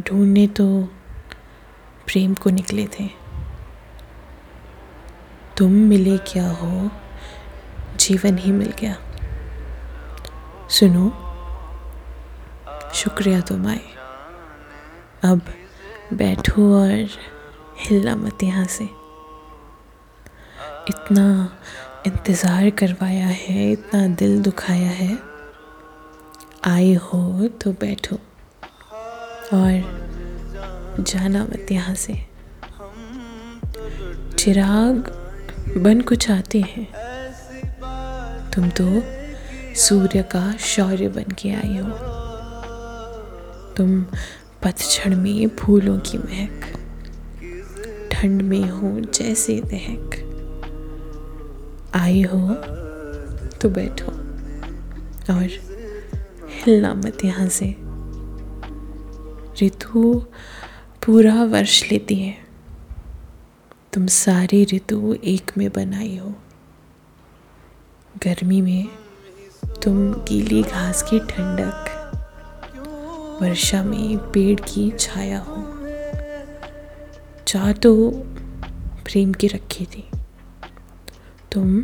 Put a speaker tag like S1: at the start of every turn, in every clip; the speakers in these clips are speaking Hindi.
S1: ढूँढने तो प्रेम को निकले थे। तुम मिले क्या हो? जीवन ही मिल गया। सुनो, शुक्रिया तुम आए अब बैठो और हिलना मत यहाँ से। इतना इंतज़ार करवाया है, इतना दिल दुखाया है। आए हो तो बैठो। और जाना मत यहाँ से। चिराग बन कुछ आते हैं। तुम तो सूर्य का शौर्य बन के आई हो। तुम पतझड़ में फूलों की महक, ठंड में हो जैसे दहक। आई हो तो बैठो और हिलना मत यहाँ से। ऋतु पूरा वर्ष लेती है। तुम सारी ऋतु एक में बनाई हो। गर्मी में तुम गीली घास की ठंडक, वर्षा में पेड़ की छाया हो। चाह तो प्रेम की रखी थी। तुम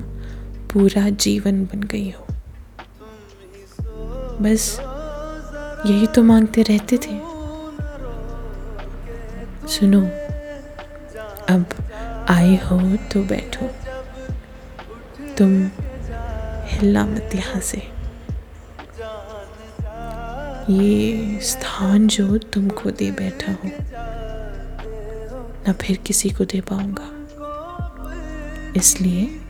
S1: पूरा जीवन बन गई हो। बस यही तो मांगते रहते थे। सुनो, अब आए हो तो बैठो। तुम हिलना मत यहाँ से। ये स्थान जो तुमको दे बैठा हो, ना फिर किसी को दे पाऊँगा। इसलिए,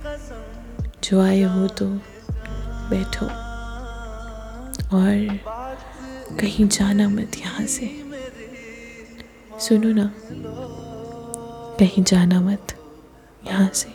S1: जो आए हो तो बैठो। और कहीं जाना मत यहाँ से। सुनो ना कहीं जाना मत यहाँ से।